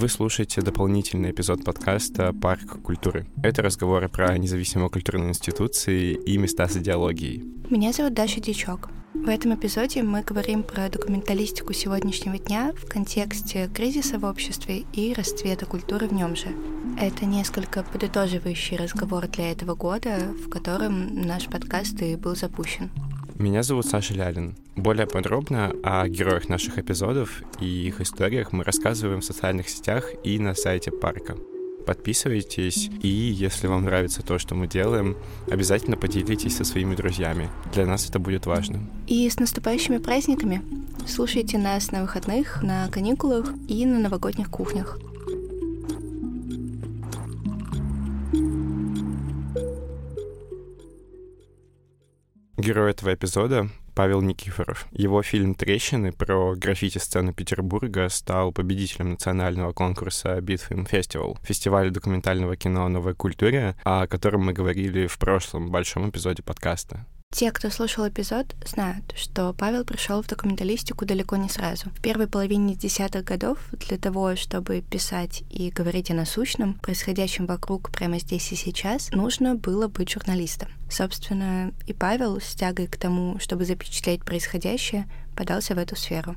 Вы слушаете дополнительный эпизод подкаста «Парк культуры». Это разговоры про независимые культурные институции и места с идеологией. Меня зовут Даша Дичок. В этом эпизоде мы говорим про документалистику сегодняшнего дня в контексте кризиса в обществе и расцвета культуры в нем же. Это несколько подытоживающий разговор для этого года, в котором наш подкаст и был запущен. Меня зовут Саша Лялин. Более подробно о героях наших эпизодов и их историях мы рассказываем в социальных сетях и на сайте парка. Подписывайтесь, и если вам нравится то, что мы делаем, обязательно поделитесь со своими друзьями. Для нас это будет важно. И с наступающими праздниками! Слушайте нас на выходных, на каникулах и на новогодних кухнях. Герой этого эпизода — Павел Никифоров. Его фильм «Трещины» про граффити-сцену Петербурга стал победителем национального конкурса «Битфильм Фестивал», фестиваля документального кино о новой культуре, о котором мы говорили в прошлом большом эпизоде подкаста. Те, кто слушал эпизод, знают, что Павел пришел в документалистику далеко не сразу. В первой половине десятых годов для того, чтобы писать и говорить о насущном, происходящем вокруг прямо здесь и сейчас, нужно было быть журналистом. Собственно, и Павел с тягой к тому, чтобы запечатлеть происходящее, подался в эту сферу.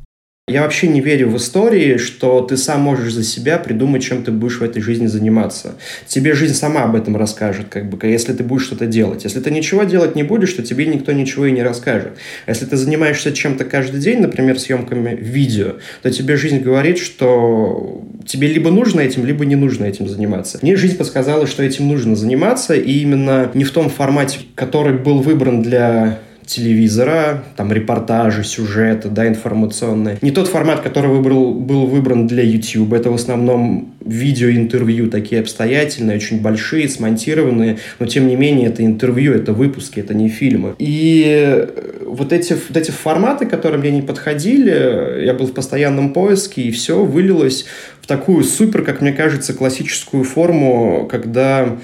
Я вообще не верю в истории, что ты сам можешь за себя придумать, чем ты будешь в этой жизни заниматься. Тебе жизнь сама об этом расскажет, как бы, если ты будешь что-то делать. Если ты ничего делать не будешь, то тебе никто ничего и не расскажет. Если ты занимаешься чем-то каждый день, например, съемками видео, то тебе жизнь говорит, что тебе либо нужно этим, либо не нужно этим заниматься. Мне жизнь подсказала, что этим нужно заниматься, и именно не в том формате, который был выбран для телевизора, там репортажи, сюжеты, да, информационные. Не тот формат, который выбрал, был выбран для YouTube. Это в основном видеоинтервью, такие обстоятельные, очень большие, смонтированные, но тем не менее это интервью, это выпуски, это не фильмы. И вот эти, вот эти форматы, которые мне не подходили, я был в постоянном поиске, и все вылилось в такую супер, как мне кажется, классическую форму, когда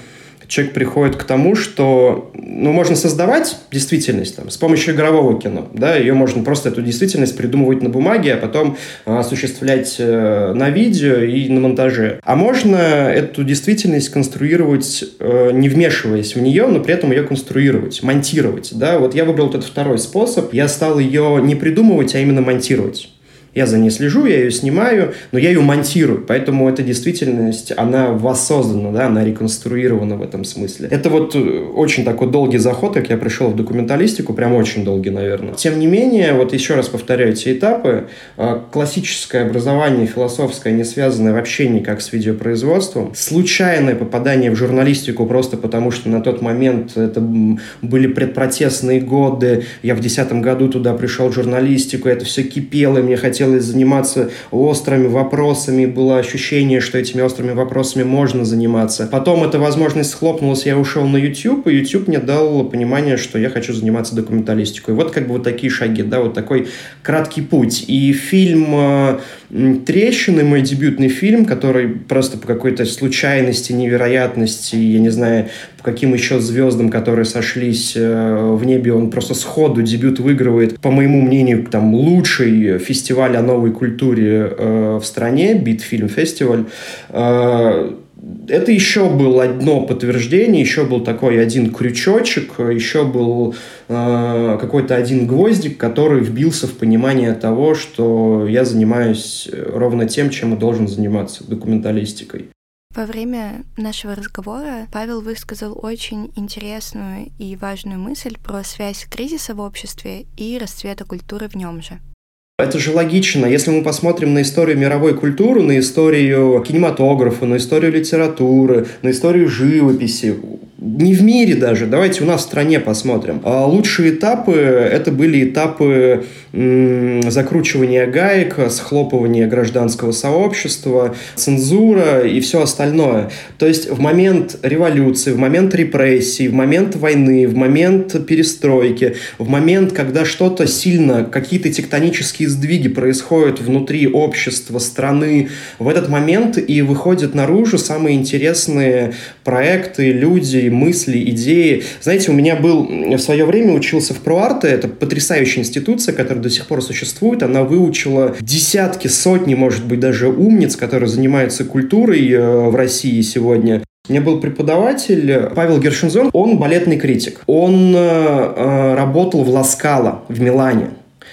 человек приходит к тому, что ну, можно создавать действительность там, с помощью игрового кино. Да, ее можно просто эту действительность придумывать на бумаге, а потом э, осуществлять э, на видео и на монтаже. А можно эту действительность конструировать, э, не вмешиваясь в нее, но при этом ее конструировать, монтировать. Да? Вот я выбрал этот второй способ. Я стал ее не придумывать, а именно монтировать. Я за ней слежу, я ее снимаю, но я ее монтирую. Поэтому эта действительность, она воссоздана, да, она реконструирована в этом смысле. Это вот э, очень такой долгий заход, как я пришел в документалистику, прям очень долгий, наверное. Тем не менее, вот еще раз повторяю эти этапы. Э, классическое образование философское, не связанное вообще никак с видеопроизводством. Случайное попадание в журналистику просто потому, что на тот момент это были предпротестные годы. Я в десятом году туда пришел в журналистику, это все кипело, и мне хотелось хотелось заниматься острыми вопросами, было ощущение, что этими острыми вопросами можно заниматься. Потом эта возможность схлопнулась, я ушел на YouTube, и YouTube мне дал понимание, что я хочу заниматься документалистикой. Вот как бы вот такие шаги, да, вот такой краткий путь. И фильм э, «Трещины», мой дебютный фильм, который просто по какой-то случайности, невероятности, я не знаю, по каким еще звездам, которые сошлись э, в небе, он просто сходу дебют выигрывает, по моему мнению, там лучший фестиваль о новой культуре э, в стране, Битфильм фестиваль, э, это еще было одно подтверждение, еще был такой один крючочек, еще был э, какой-то один гвоздик, который вбился в понимание того, что я занимаюсь ровно тем, чем и должен заниматься, документалистикой. Во время нашего разговора Павел высказал очень интересную и важную мысль про связь кризиса в обществе и расцвета культуры в нем же. Это же логично. Если мы посмотрим на историю мировой культуры, на историю кинематографа, на историю литературы, на историю живописи, не в мире даже, давайте у нас в стране посмотрим. А лучшие этапы – это были этапы закручивания гаек, схлопывания гражданского сообщества, цензура и все остальное. То есть в момент революции, в момент репрессий, в момент войны, в момент перестройки, в момент, когда что-то сильно, какие-то тектонические сдвиги происходят внутри общества, страны, в этот момент и выходят наружу самые интересные проекты, люди мысли, идеи. Знаете, у меня был в свое время учился в Пруарте, это потрясающая институция, которая до сих пор существует. Она выучила десятки, сотни, может быть, даже умниц, которые занимаются культурой э, в России сегодня. У меня был преподаватель Павел Гершинзон, он балетный критик. Он э, э работал в Ласкало в Милане.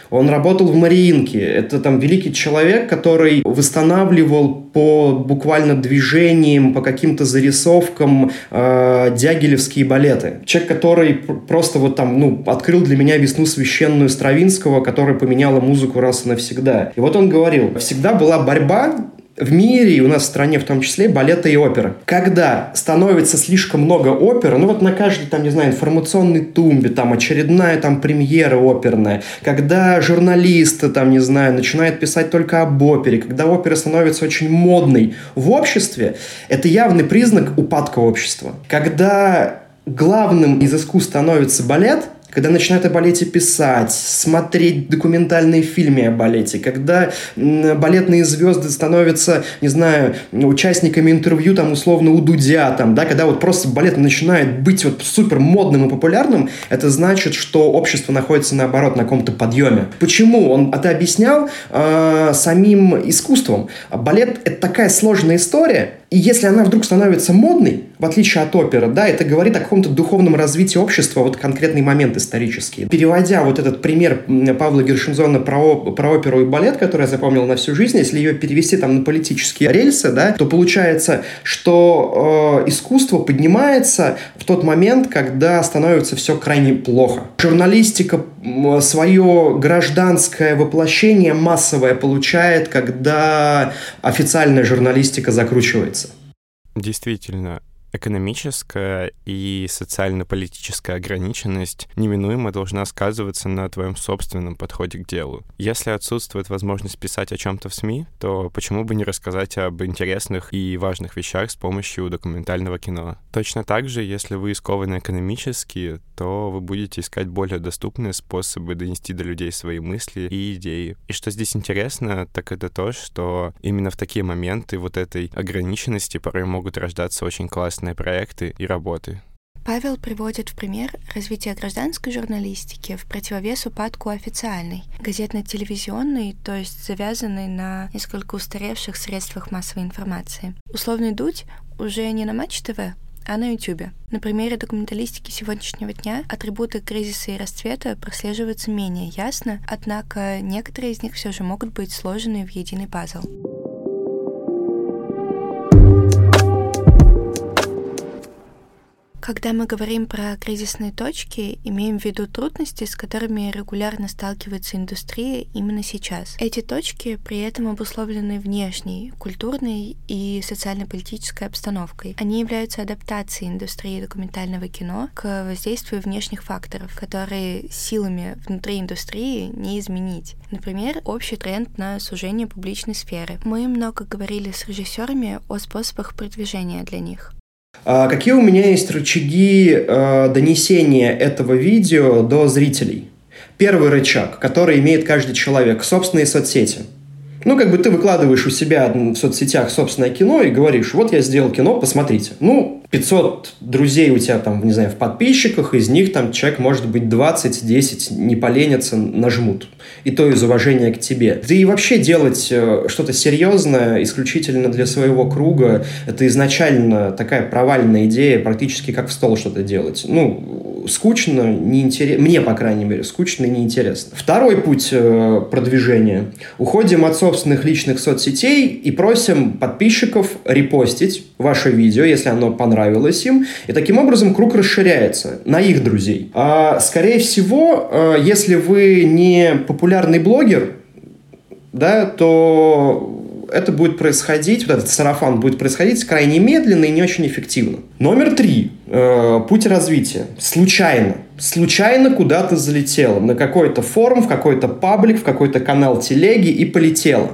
Он работал в Мариинке. Это там великий человек, который восстанавливал по буквально движениям, по каким-то зарисовкам э, дягилевские балеты. Человек, который просто вот там, ну, открыл для меня весну священную Стравинского, которая поменяла музыку раз и навсегда. И вот он говорил, всегда была борьба в мире и у нас в стране в том числе балета и опера. Когда становится слишком много опер, ну вот на каждой там, не знаю, информационной тумбе, там очередная там премьера оперная, когда журналисты там, не знаю, начинают писать только об опере, когда опера становится очень модной в обществе, это явный признак упадка общества. Когда главным из искусств становится балет – когда начинают о балете писать, смотреть документальные фильмы о балете, когда балетные звезды становятся, не знаю, участниками интервью, там, условно, у Дудя, там, да, когда вот просто балет начинает быть вот супер модным и популярным, это значит, что общество находится, наоборот, на каком-то подъеме. Почему? Он это объяснял э, самим искусством. Балет — это такая сложная история, и если она вдруг становится модной, в отличие от оперы, да, это говорит о каком-то духовном развитии общества, вот конкретный момент исторический. Переводя вот этот пример Павла Гершинзона про, про оперу и балет, который я запомнил на всю жизнь, если ее перевести там на политические рельсы, да, то получается, что э, искусство поднимается в тот момент, когда становится все крайне плохо. Журналистика свое гражданское воплощение массовое получает, когда официальная журналистика закручивается. Действительно, экономическая и социально-политическая ограниченность неминуемо должна сказываться на твоем собственном подходе к делу. Если отсутствует возможность писать о чем-то в СМИ, то почему бы не рассказать об интересных и важных вещах с помощью документального кино? Точно так же, если вы скованы экономически, то вы будете искать более доступные способы донести до людей свои мысли и идеи. И что здесь интересно, так это то, что именно в такие моменты вот этой ограниченности порой могут рождаться очень классные проекты и работы. Павел приводит в пример развитие гражданской журналистики в противовес упадку официальной, газетно-телевизионной, то есть завязанной на несколько устаревших средствах массовой информации. Условный дуть уже не на Матч ТВ, а на YouTube. На примере документалистики сегодняшнего дня атрибуты кризиса и расцвета прослеживаются менее ясно, однако некоторые из них все же могут быть сложены в единый пазл. Когда мы говорим про кризисные точки, имеем в виду трудности, с которыми регулярно сталкивается индустрия именно сейчас. Эти точки при этом обусловлены внешней, культурной и социально-политической обстановкой. Они являются адаптацией индустрии документального кино к воздействию внешних факторов, которые силами внутри индустрии не изменить. Например, общий тренд на сужение публичной сферы. Мы много говорили с режиссерами о способах продвижения для них. А какие у меня есть рычаги э, донесения этого видео до зрителей? Первый рычаг, который имеет каждый человек – собственные соцсети. Ну, как бы ты выкладываешь у себя в соцсетях собственное кино и говоришь, вот я сделал кино, посмотрите. Ну, 500 друзей у тебя там, не знаю, в подписчиках, из них там человек, может быть, 20-10 не поленятся, нажмут. И то из уважения к тебе. Да и вообще делать э, что-то серьезное исключительно для своего круга, это изначально такая провальная идея, практически как в стол что-то делать. Ну, скучно, неинтересно, мне, по крайней мере, скучно и неинтересно. Второй путь э, продвижения. Уходим от собственных личных соцсетей и просим подписчиков репостить ваше видео, если оно понравилось им, и таким образом круг расширяется на их друзей. А, скорее всего, э, если вы не популярный блогер, да, то это будет происходить, вот этот сарафан будет происходить крайне медленно и не очень эффективно. Номер три. Э, путь развития. Случайно. Случайно куда-то залетело. На какой-то форум, в какой-то паблик, в какой-то канал телеги и полетело.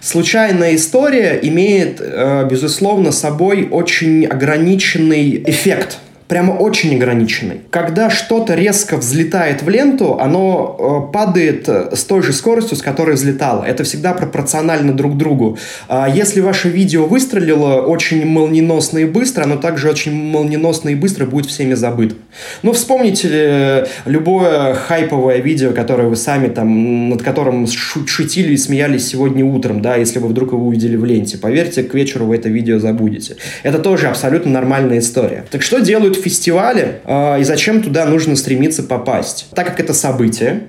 Случайная история имеет, э, безусловно, собой очень ограниченный эффект – прямо очень ограниченный. Когда что-то резко взлетает в ленту, оно э, падает с той же скоростью, с которой взлетало. Это всегда пропорционально друг другу. А если ваше видео выстрелило очень молниеносно и быстро, оно также очень молниеносно и быстро будет всеми забыто. Ну, вспомните э, любое хайповое видео, которое вы сами там, над которым шутили и смеялись сегодня утром, да, если вы вдруг его увидели в ленте. Поверьте, к вечеру вы это видео забудете. Это тоже абсолютно нормальная история. Так что делают фестивали э, и зачем туда нужно стремиться попасть? Так как это событие,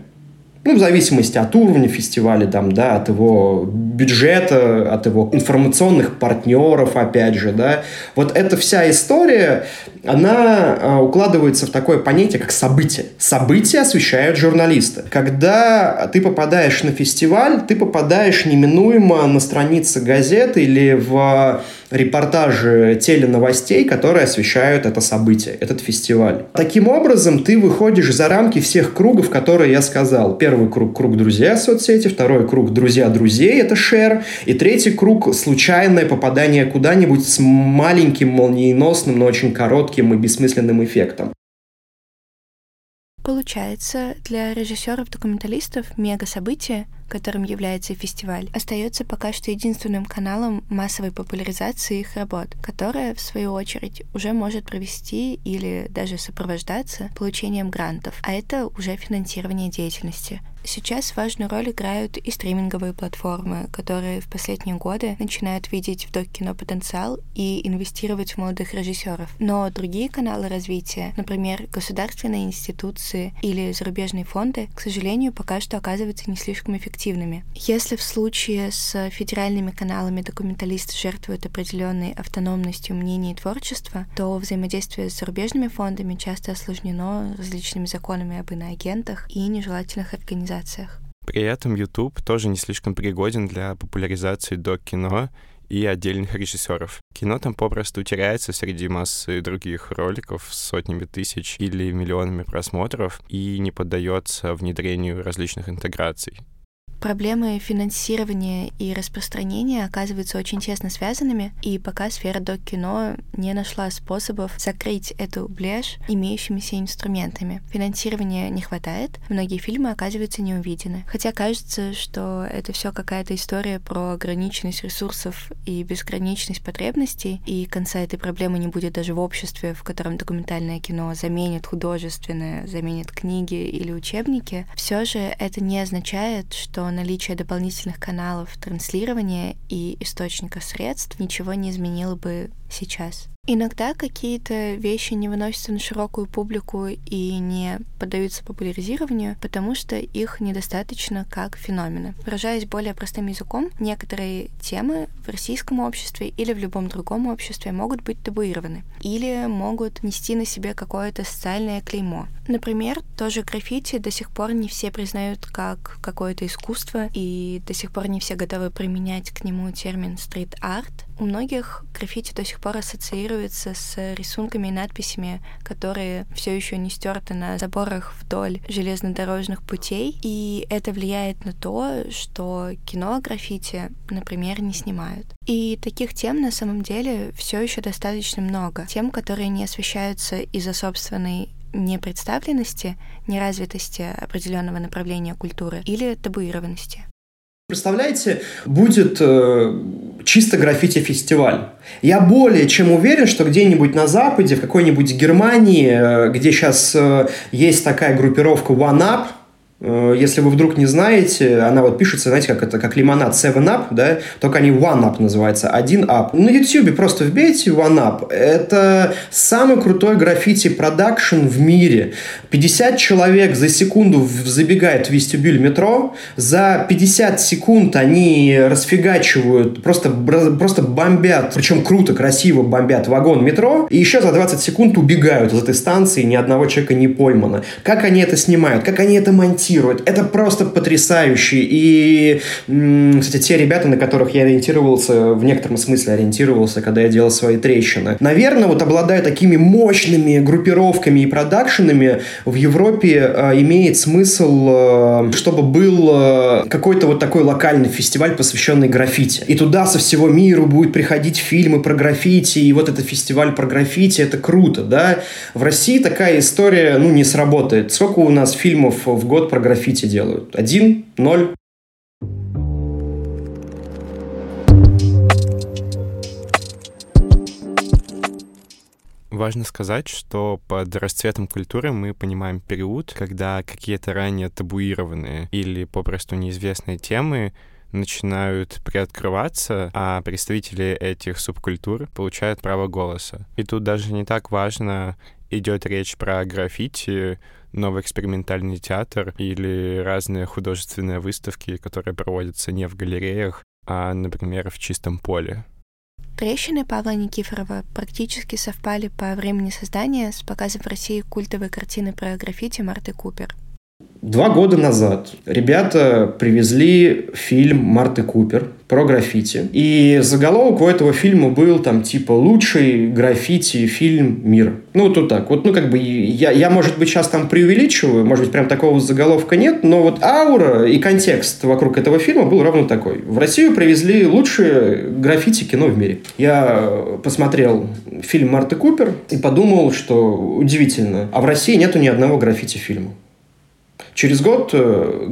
ну, в зависимости от уровня фестиваля, там, да, от его бюджета, от его информационных партнеров, опять же, да. Вот эта вся история, она э, укладывается в такое понятие, как событие. События освещают журналисты. Когда ты попадаешь на фестиваль, ты попадаешь неминуемо на страницы газеты или в репортажи теленовостей, которые освещают это событие, этот фестиваль. Таким образом, ты выходишь за рамки всех кругов, которые я сказал. Первый круг – круг друзья соцсети, второй круг – друзья друзей, это шер, и третий круг – случайное попадание куда-нибудь с маленьким, молниеносным, но очень коротким и бессмысленным эффектом. Получается, для режиссеров-документалистов мега-событие которым является фестиваль, остается пока что единственным каналом массовой популяризации их работ, которая, в свою очередь, уже может провести или даже сопровождаться получением грантов, а это уже финансирование деятельности. Сейчас важную роль играют и стриминговые платформы, которые в последние годы начинают видеть в док-кино потенциал и инвестировать в молодых режиссеров. Но другие каналы развития, например, государственные институции или зарубежные фонды, к сожалению, пока что оказываются не слишком эффективными. Если в случае с федеральными каналами документалист жертвует определенной автономностью мнений и творчества, то взаимодействие с зарубежными фондами часто осложнено различными законами об иноагентах и нежелательных организациях организациях. При этом YouTube тоже не слишком пригоден для популяризации док-кино и отдельных режиссеров. Кино там попросту теряется среди массы других роликов с сотнями тысяч или миллионами просмотров и не поддается внедрению различных интеграций. Проблемы финансирования и распространения оказываются очень тесно связанными, и пока сфера док-кино не нашла способов закрыть эту блажь имеющимися инструментами. Финансирования не хватает, многие фильмы оказываются неувидены. Хотя кажется, что это все какая-то история про ограниченность ресурсов и безграничность потребностей, и конца этой проблемы не будет даже в обществе, в котором документальное кино заменит художественное, заменит книги или учебники, все же это не означает, что наличие дополнительных каналов транслирования и источника средств ничего не изменило бы сейчас. Иногда какие-то вещи не выносятся на широкую публику и не поддаются популяризированию, потому что их недостаточно как феномены. Выражаясь более простым языком, некоторые темы в российском обществе или в любом другом обществе могут быть табуированы или могут нести на себе какое-то социальное клеймо. Например, тоже граффити до сих пор не все признают как какое-то искусство, и до сих пор не все готовы применять к нему термин стрит-арт. У многих граффити до сих пор ассоциируется с рисунками и надписями, которые все еще не стерты на заборах вдоль железнодорожных путей, и это влияет на то, что кино граффити, например, не снимают. И таких тем на самом деле все еще достаточно много. Тем, которые не освещаются из-за собственной непредставленности, неразвитости определенного направления культуры или табуированности. Представляете, будет э, чисто граффити-фестиваль. Я более чем уверен, что где-нибудь на Западе, в какой-нибудь Германии, э, где сейчас э, есть такая группировка One Up, если вы вдруг не знаете, она вот пишется, знаете, как это, как лимонад 7-Up, да, только они One-Up называется, один Up. На YouTube просто вбейте One-Up. Это самый крутой граффити-продакшн в мире. 50 человек за секунду забегает в вестибюль метро, за 50 секунд они расфигачивают, просто, просто бомбят, причем круто, красиво бомбят вагон метро, и еще за 20 секунд убегают из этой станции, ни одного человека не поймано. Как они это снимают, как они это монтируют, режиссирует. Это просто потрясающе. И, кстати, те ребята, на которых я ориентировался, в некотором смысле ориентировался, когда я делал свои трещины, наверное, вот обладая такими мощными группировками и продакшенами, в Европе э, имеет смысл, э, чтобы был э, какой-то вот такой локальный фестиваль, посвященный граффити. И туда со всего мира будут приходить фильмы про граффити, и вот этот фестиваль про граффити, это круто, да. В России такая история, ну, не сработает. Сколько у нас фильмов в год про граффити делают? Один? Ноль? Важно сказать, что под расцветом культуры мы понимаем период, когда какие-то ранее табуированные или попросту неизвестные темы начинают приоткрываться, а представители этих субкультур получают право голоса. И тут даже не так важно, идет речь про граффити, новый экспериментальный театр или разные художественные выставки, которые проводятся не в галереях, а, например, в чистом поле. Трещины Павла Никифорова практически совпали по времени создания с показом в России культовой картины про граффити Марты Купер. Два года назад ребята привезли фильм Марты Купер про граффити. И заголовок у этого фильма был там типа «Лучший граффити фильм мира». Ну, вот, вот так. Вот, ну, как бы я, я, может быть, сейчас там преувеличиваю, может быть, прям такого заголовка нет, но вот аура и контекст вокруг этого фильма был ровно такой. В Россию привезли лучшее граффити кино в мире. Я посмотрел фильм Марты Купер и подумал, что удивительно, а в России нету ни одного граффити фильма. Через год э,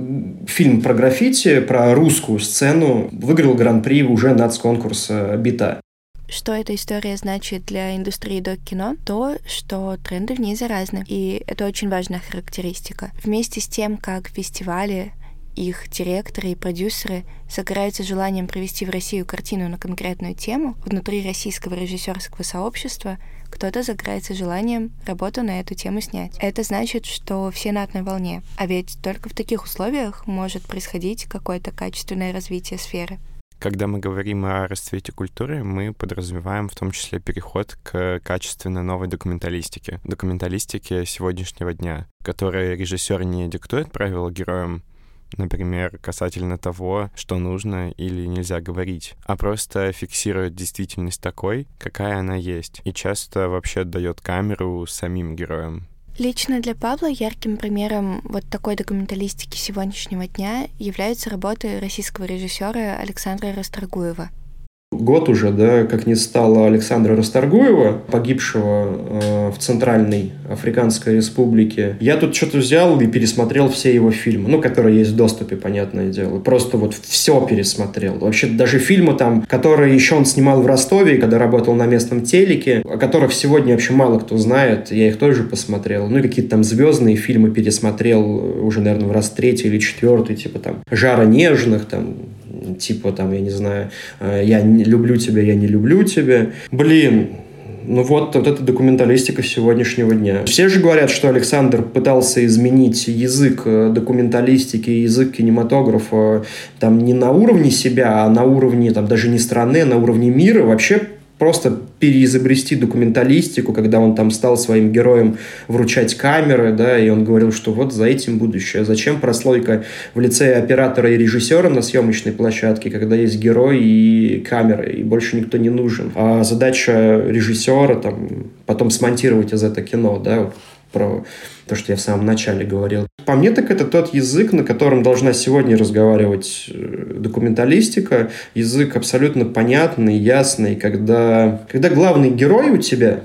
фильм про граффити, про русскую сцену выиграл гран-при уже нацконкурса «Бита». Что эта история значит для индустрии док-кино? То, что тренды в ней заразны. И это очень важная характеристика. Вместе с тем, как фестивали их директоры и продюсеры загораются желанием провести в Россию картину на конкретную тему, внутри российского режиссерского сообщества кто-то загорается желанием работу на эту тему снять. Это значит, что все на одной волне. А ведь только в таких условиях может происходить какое-то качественное развитие сферы. Когда мы говорим о расцвете культуры, мы подразумеваем в том числе переход к качественно новой документалистике. Документалистике сегодняшнего дня, которой режиссер не диктует правила героям, например, касательно того, что нужно или нельзя говорить, а просто фиксирует действительность такой, какая она есть, и часто вообще дает камеру самим героям. Лично для Павла ярким примером вот такой документалистики сегодняшнего дня являются работы российского режиссера Александра Расторгуева — Год уже, да, как не стало Александра Расторгуева, погибшего э, в Центральной Африканской Республике. Я тут что-то взял и пересмотрел все его фильмы, ну, которые есть в доступе, понятное дело. Просто вот все пересмотрел. Вообще даже фильмы там, которые еще он снимал в Ростове, когда работал на местном телеке, о которых сегодня вообще мало кто знает, я их тоже посмотрел. Ну, и какие-то там звездные фильмы пересмотрел уже, наверное, в раз третий или четвертый, типа там «Жара нежных», там типа там, я не знаю, э, я не люблю тебя, я не люблю тебя. Блин, ну вот, вот эта документалистика сегодняшнего дня. Все же говорят, что Александр пытался изменить язык э, документалистики, язык кинематографа там не на уровне себя, а на уровне там даже не страны, а на уровне мира. Вообще просто переизобрести документалистику, когда он там стал своим героем вручать камеры, да, и он говорил, что вот за этим будущее. Зачем прослойка в лице оператора и режиссера на съемочной площадке, когда есть герой и камеры, и больше никто не нужен. А задача режиссера там потом смонтировать из этого кино, да, про то, что я в самом начале говорил. По мне, так это тот язык, на котором должна сегодня разговаривать э, документалистика. Язык абсолютно понятный, ясный, когда, когда главный герой у тебя,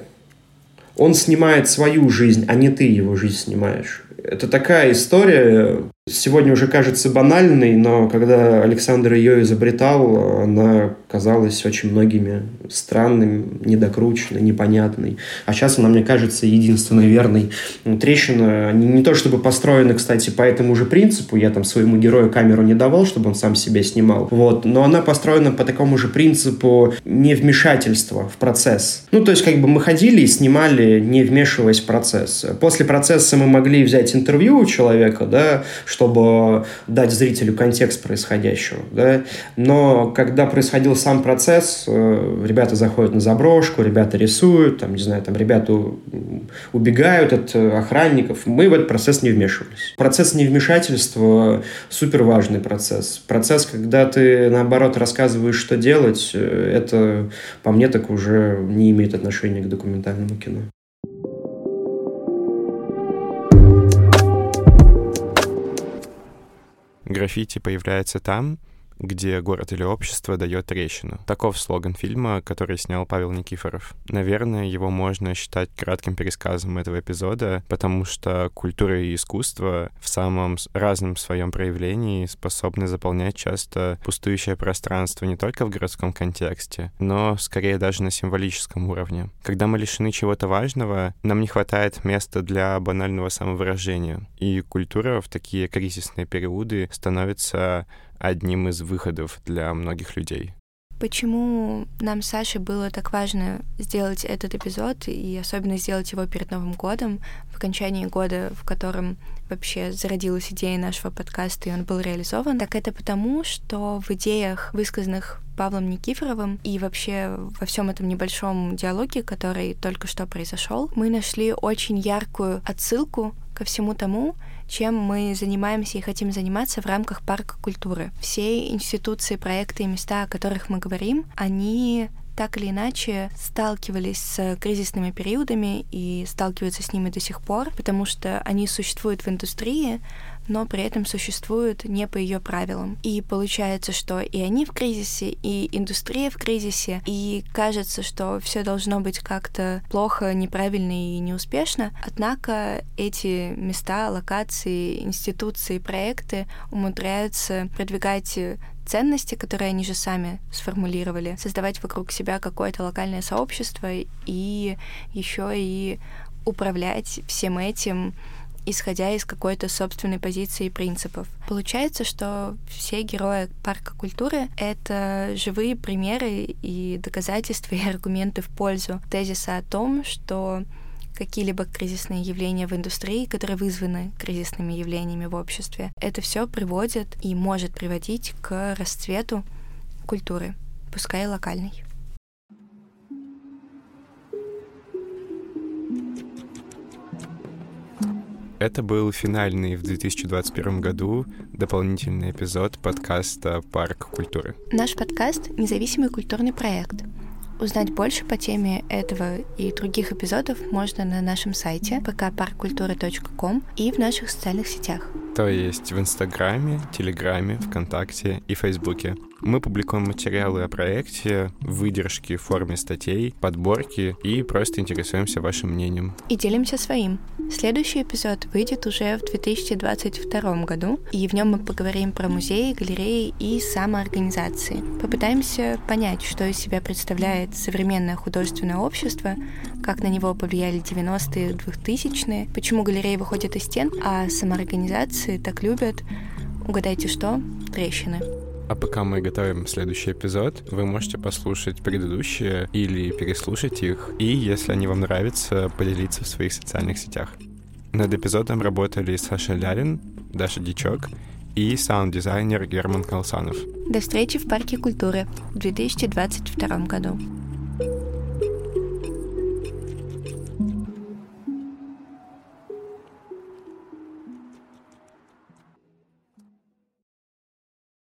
он снимает свою жизнь, а не ты его жизнь снимаешь. Это такая история, сегодня уже кажется банальной, но когда Александр ее изобретал, она казалась очень многими странной, недокрученной, непонятной. А сейчас она, мне кажется, единственно верной. Ну, трещина, не то чтобы построены, кстати, по этому же принципу, я там своему герою камеру не давал, чтобы он сам себя снимал, вот, но она построена по такому же принципу невмешательства в процесс. Ну, то есть, как бы мы ходили и снимали, не вмешиваясь в процесс. После процесса мы могли взять интервью у человека, да, чтобы дать зрителю контекст происходящего. Да? Но когда происходил сам процесс, э, ребята заходят на заброшку, ребята рисуют, там, не знаю, там ребята убегают от охранников, мы в этот процесс не вмешивались. Процесс невмешательства – супер важный процесс. Процесс, когда ты, наоборот, рассказываешь, что делать, э, это, по мне, так уже не имеет отношения к документальному кино. Граффити появляется там, где город или общество дает трещину. Таков слоган фильма, который снял Павел Никифоров. Наверное, его можно считать кратким пересказом этого эпизода, потому что культура и искусство в самом разном своем проявлении способны заполнять часто пустующее пространство не только в городском контексте, но скорее даже на символическом уровне. Когда мы лишены чего-то важного, нам не хватает места для банального самовыражения, и культура в такие кризисные периоды становится одним из выходов для многих людей. Почему нам с Сашей было так важно сделать этот эпизод и особенно сделать его перед Новым годом, в окончании года, в котором вообще зародилась идея нашего подкаста, и он был реализован, так это потому, что в идеях, высказанных Павлом Никифоровым и вообще во всем этом небольшом диалоге, который только что произошел, мы нашли очень яркую отсылку ко всему тому, чем мы занимаемся и хотим заниматься в рамках парка культуры. Все институции, проекты и места, о которых мы говорим, они так или иначе сталкивались с кризисными периодами и сталкиваются с ними до сих пор, потому что они существуют в индустрии, но при этом существуют не по ее правилам. И получается, что и они в кризисе, и индустрия в кризисе, и кажется, что все должно быть как-то плохо, неправильно и неуспешно. Однако эти места, локации, институции, проекты умудряются продвигать ценности, которые они же сами сформулировали, создавать вокруг себя какое-то локальное сообщество и еще и управлять всем этим исходя из какой-то собственной позиции и принципов. Получается, что все герои парка культуры — это живые примеры и доказательства и аргументы в пользу тезиса о том, что какие-либо кризисные явления в индустрии, которые вызваны кризисными явлениями в обществе, это все приводит и может приводить к расцвету культуры, пускай локальной. Это был финальный в 2021 году дополнительный эпизод подкаста «Парк культуры». Наш подкаст — независимый культурный проект. Узнать больше по теме этого и других эпизодов можно на нашем сайте pkparkkultura.com и в наших социальных сетях. То есть в Инстаграме, Телеграме, ВКонтакте и Фейсбуке. Мы публикуем материалы о проекте, выдержки в форме статей, подборки и просто интересуемся вашим мнением. И делимся своим. Следующий эпизод выйдет уже в 2022 году, и в нем мы поговорим про музеи, галереи и самоорганизации. Попытаемся понять, что из себя представляет современное художественное общество, как на него повлияли 90-е, 2000-е, почему галереи выходят из стен, а самоорганизации так любят, угадайте что, трещины. А пока мы готовим следующий эпизод, вы можете послушать предыдущие или переслушать их, и, если они вам нравятся, поделиться в своих социальных сетях. Над эпизодом работали Саша Лялин, Даша Дичок и саунд-дизайнер Герман Колсанов. До встречи в Парке культуры в 2022 году.